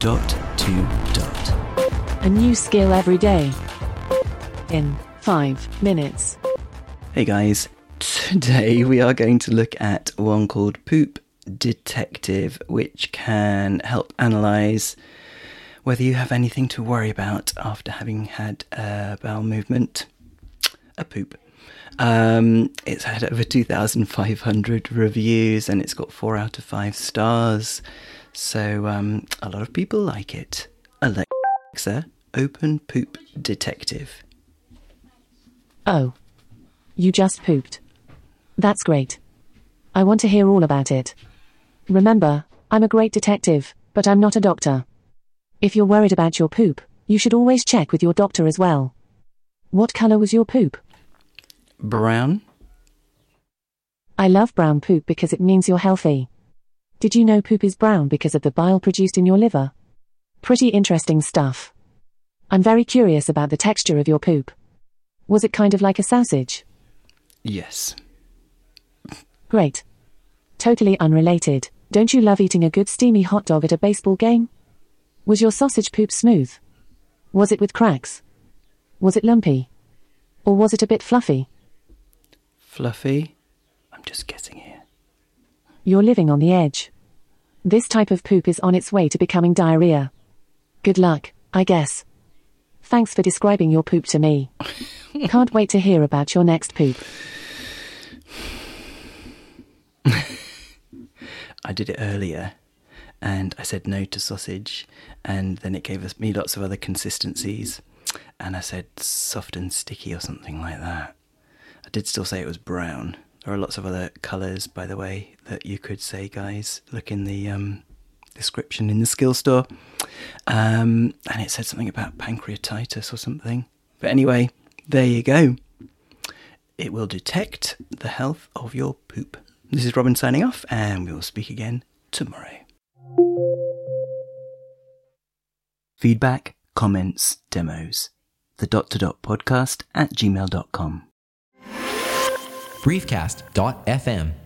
Dot to dot. A new skill every day. In five minutes. Hey guys, today we are going to look at one called Poop Detective, which can help analyze whether you have anything to worry about after having had a bowel movement, a poop. Um, it's had over 2,500 reviews and it's got four out of five stars. So um, a lot of people like it. Alexa, open Poop Detective. Oh. You just pooped. That's great. I want to hear all about it. Remember, I'm a great detective, but I'm not a doctor. If you're worried about your poop, you should always check with your doctor as well. What color was your poop? Brown? I love brown poop because it means you're healthy. Did you know poop is brown because of the bile produced in your liver? Pretty interesting stuff. I'm very curious about the texture of your poop. Was it kind of like a sausage? Yes. Great. Totally unrelated. Don't you love eating a good steamy hot dog at a baseball game? Was your sausage poop smooth? Was it with cracks? Was it lumpy? Or was it a bit fluffy? Fluffy? I'm just guessing here. You're living on the edge. This type of poop is on its way to becoming diarrhea. Good luck, I guess. Thanks for describing your poop to me. Can't wait to hear about your next poop. I did it earlier and I said no to sausage, and then it gave us me lots of other consistencies, and I said soft and sticky or something like that. I did still say it was brown. There are lots of other colours, by the way, that you could say, guys. Look in the um, description in the skill store. Um, and it said something about pancreatitis or something. But anyway, there you go. It will detect the health of your poop. This is Robin signing off, and we will speak again tomorrow. Feedback, comments, demos. The dot to dot podcast at gmail.com. briefcast.fm